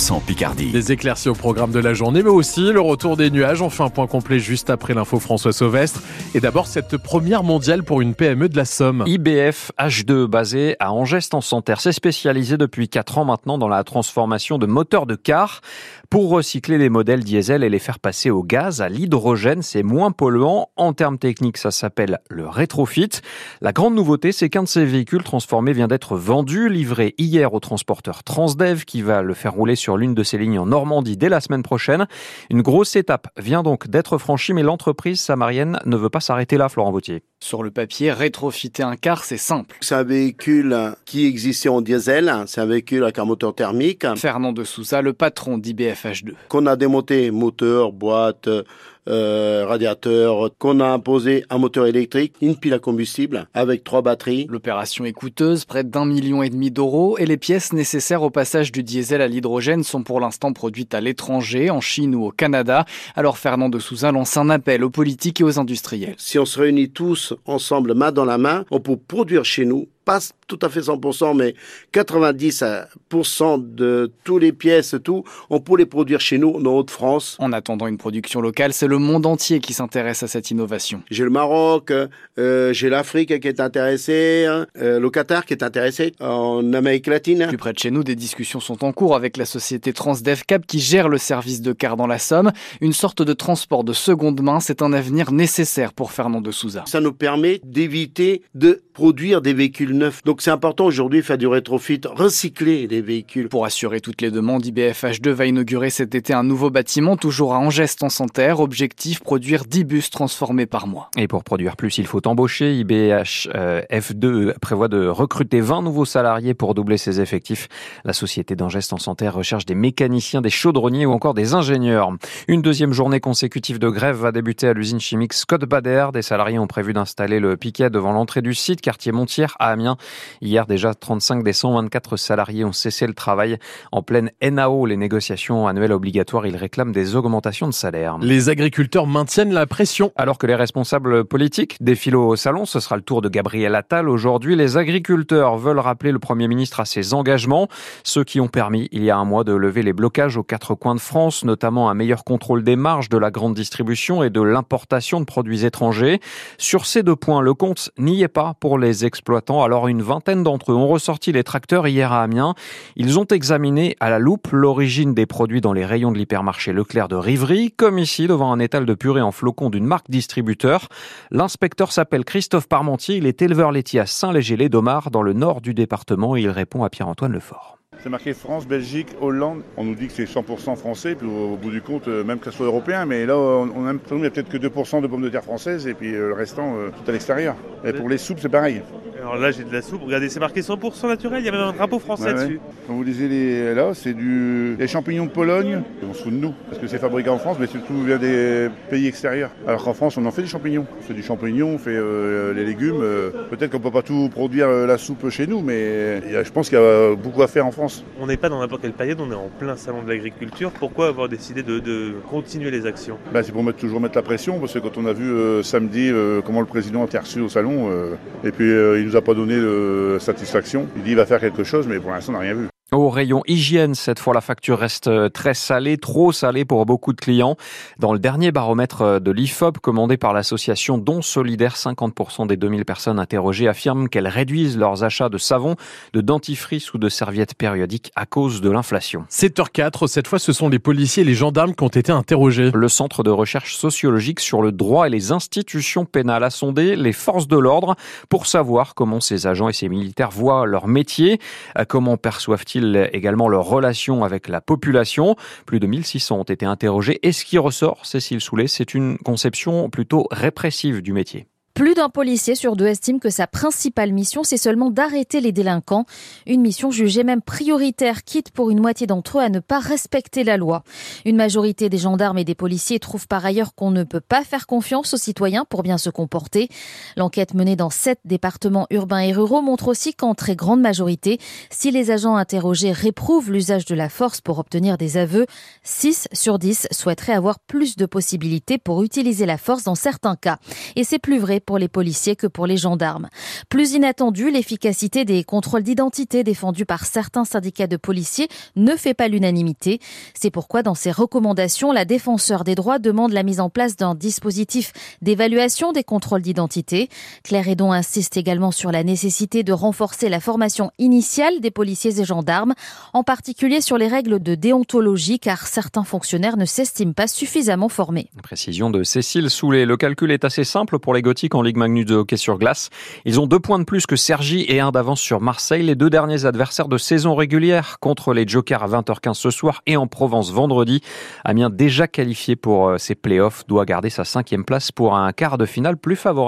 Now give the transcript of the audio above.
100% Picardie. Des éclaircies au programme de la journée, mais aussi le retour des nuages. Enfin, un point complet juste après l'info François Sauvestre. Et d'abord, cette première mondiale pour une PME de la Somme. IBF H2, basé à Angest en Santerre, c'est spécialisé depuis 4 ans maintenant dans la transformation de moteurs de car pour recycler les modèles diesel et les faire passer au gaz, à l'hydrogène. C'est moins polluant. En termes techniques, ça s'appelle le rétrofit. La grande nouveauté, c'est qu'un de ces véhicules transformés vient d'être vendu, livré hier au transporteur Transdev qui va le faire rouler sur l'une de ses lignes en Normandie dès la semaine prochaine. Une grosse étape vient donc d'être franchie, mais l'entreprise samarienne ne veut pas s'arrêter là, Florent Vautier. Sur le papier, rétrofiter un car, c'est simple. C'est un véhicule qui existait en diesel, c'est un véhicule avec un moteur thermique. Fernand de Souza, le patron d'IBFH2. Qu'on a démonté moteur, boîte, euh, radiateur, qu'on a imposé un moteur électrique, une pile à combustible avec trois batteries. L'opération est coûteuse, près d'un million et demi d'euros, et les pièces nécessaires au passage du diesel à l'hydrogène sont pour l'instant produites à l'étranger, en Chine ou au Canada. Alors Fernand de Souza lance un appel aux politiques et aux industriels. Si on se réunit tous ensemble, main dans la main, on peut produire chez nous pas tout à fait 100%, mais 90% de toutes les pièces, tout, on peut les produire chez nous, en Haute-France. En attendant une production locale, c'est le monde entier qui s'intéresse à cette innovation. J'ai le Maroc, euh, j'ai l'Afrique qui est intéressée, euh, le Qatar qui est intéressé, en Amérique latine. Plus près de chez nous, des discussions sont en cours avec la société TransDevCap qui gère le service de car dans la Somme. Une sorte de transport de seconde main, c'est un avenir nécessaire pour Fernand de Souza. Ça nous permet d'éviter de produire des véhicules neufs. Donc c'est important aujourd'hui de faire du rétrofit, recycler les véhicules. Pour assurer toutes les demandes, IBFH2 va inaugurer cet été un nouveau bâtiment, toujours à Angest en Santerre. Objectif, produire 10 bus transformés par mois. Et pour produire plus, il faut embaucher. IBHF2 prévoit de recruter 20 nouveaux salariés pour doubler ses effectifs. La société d'Angest en Santerre recherche des mécaniciens, des chaudronniers ou encore des ingénieurs. Une deuxième journée consécutive de grève va débuter à l'usine chimique Scott Bader. Des salariés ont prévu d'installer le piquet devant l'entrée du site quartier Montière à Amiens. Hier déjà, 35 des 124 salariés ont cessé le travail. En pleine NAO, les négociations annuelles obligatoires, ils réclament des augmentations de salaire. Les agriculteurs maintiennent la pression. Alors que les responsables politiques défilent au salon, ce sera le tour de Gabriel Attal. Aujourd'hui, les agriculteurs veulent rappeler le Premier ministre à ses engagements, ceux qui ont permis il y a un mois de lever les blocages aux quatre coins de France, notamment un meilleur contrôle des marges de la grande distribution et de l'importation de produits étrangers. Sur ces deux points, le compte n'y est pas pour les exploitants. Alors une vingtaine d'entre eux ont ressorti les tracteurs hier à Amiens. Ils ont examiné à la loupe l'origine des produits dans les rayons de l'hypermarché Leclerc de Rivry, comme ici devant un étal de purée en flocons d'une marque distributeur. L'inspecteur s'appelle Christophe Parmentier, il est éleveur laitier à Saint-Léger-les-Domards dans le nord du département et il répond à Pierre-Antoine Lefort. C'est marqué France, Belgique, Hollande. On nous dit que c'est 100% français, puis au, bout du compte, même que ce soit européen, mais là, on, a, il n'y a peut-être que 2% de pommes de terre françaises et puis le restant, tout à l'extérieur. Et pour les soupes, c'est pareil. Alors là, j'ai de la soupe. Regardez, c'est marqué 100% naturel. Il y a même un drapeau français ouais, dessus. Ouais. Quand vous lisez les, là, c'est du les champignons de Pologne. On se fout de nous parce que c'est fabriqué en France, mais surtout vient des pays extérieurs. Alors qu'en France, on en fait des champignons. On fait du champignon, on fait euh, les légumes. Euh, Peut-être qu'on peut pas tout produire euh, la soupe chez nous, mais je pense qu'il y a beaucoup à faire en France. On n'est pas dans n'importe quelle période. On est en plein salon de l'agriculture. Pourquoi avoir décidé de, de continuer les actions? Ben, C'est pour toujours mettre la pression, parce que quand on a vu euh, samedi comment le président a été reçu au salon, et puis il nous a pas donné le satisfaction. Il dit il va faire quelque chose, mais pour l'instant on n'a rien vu. Au rayon hygiène, cette fois, la facture reste très salée, trop salée pour beaucoup de clients. Dans le dernier baromètre de l'IFOP, commandé par l'association Don Solidaire, 50% des 2000 personnes interrogées affirment qu'elles réduisent leurs achats de savon, de dentifrice ou de serviettes périodiques à cause de l'inflation. 7h04, cette fois, ce sont les policiers et les gendarmes qui ont été interrogés. Le Centre de recherche sociologique sur le droit et les institutions pénales a sondé les forces de l'ordre pour savoir comment ces agents et ces militaires voient leur métier, comment perçoivent-ils également leur relation avec la population. Plus de 1600 ont été interrogés et ce qui ressort, Cécile Soulet, c'est une conception plutôt répressive du métier. Plus d'un policier sur deux estime que sa principale mission, c'est seulement d'arrêter les délinquants. Une mission jugée même prioritaire, quitte pour une moitié d'entre eux à ne pas respecter la loi. Une majorité des gendarmes et des policiers trouvent par ailleurs qu'on ne peut pas faire confiance aux citoyens pour bien se comporter. L'enquête menée dans sept départements urbains et ruraux montre aussi qu'en très grande majorité, si les agents interrogés réprouvent l'usage de la force pour obtenir des aveux, 6 sur 10 souhaiteraient avoir plus de possibilités pour utiliser la force dans certains cas. Et c'est plus vrai les policiers que pour les gendarmes. Plus inattendu, l'efficacité des contrôles d'identité défendus par certains syndicats de policiers ne fait pas l'unanimité. C'est pourquoi dans ses recommandations, la défenseur des droits demande la mise en place d'un dispositif d'évaluation des contrôles d'identité. Claire Edon insiste également sur la nécessité de renforcer la formation initiale des policiers et gendarmes, en particulier sur les règles de déontologie car certains fonctionnaires ne s'estiment pas suffisamment formés. Précision de Cécile Soulet. Le calcul est assez simple pour les Gothiques en Ligue Magnus de hockey sur glace. Ils ont deux points de plus que Sergi et un d'avance sur Marseille, les deux derniers adversaires de saison régulière contre les Jokers à 20h15 ce soir et en Provence vendredi. Amiens déjà qualifié pour ses euh, playoffs doit garder sa cinquième place pour un quart de finale plus favorable.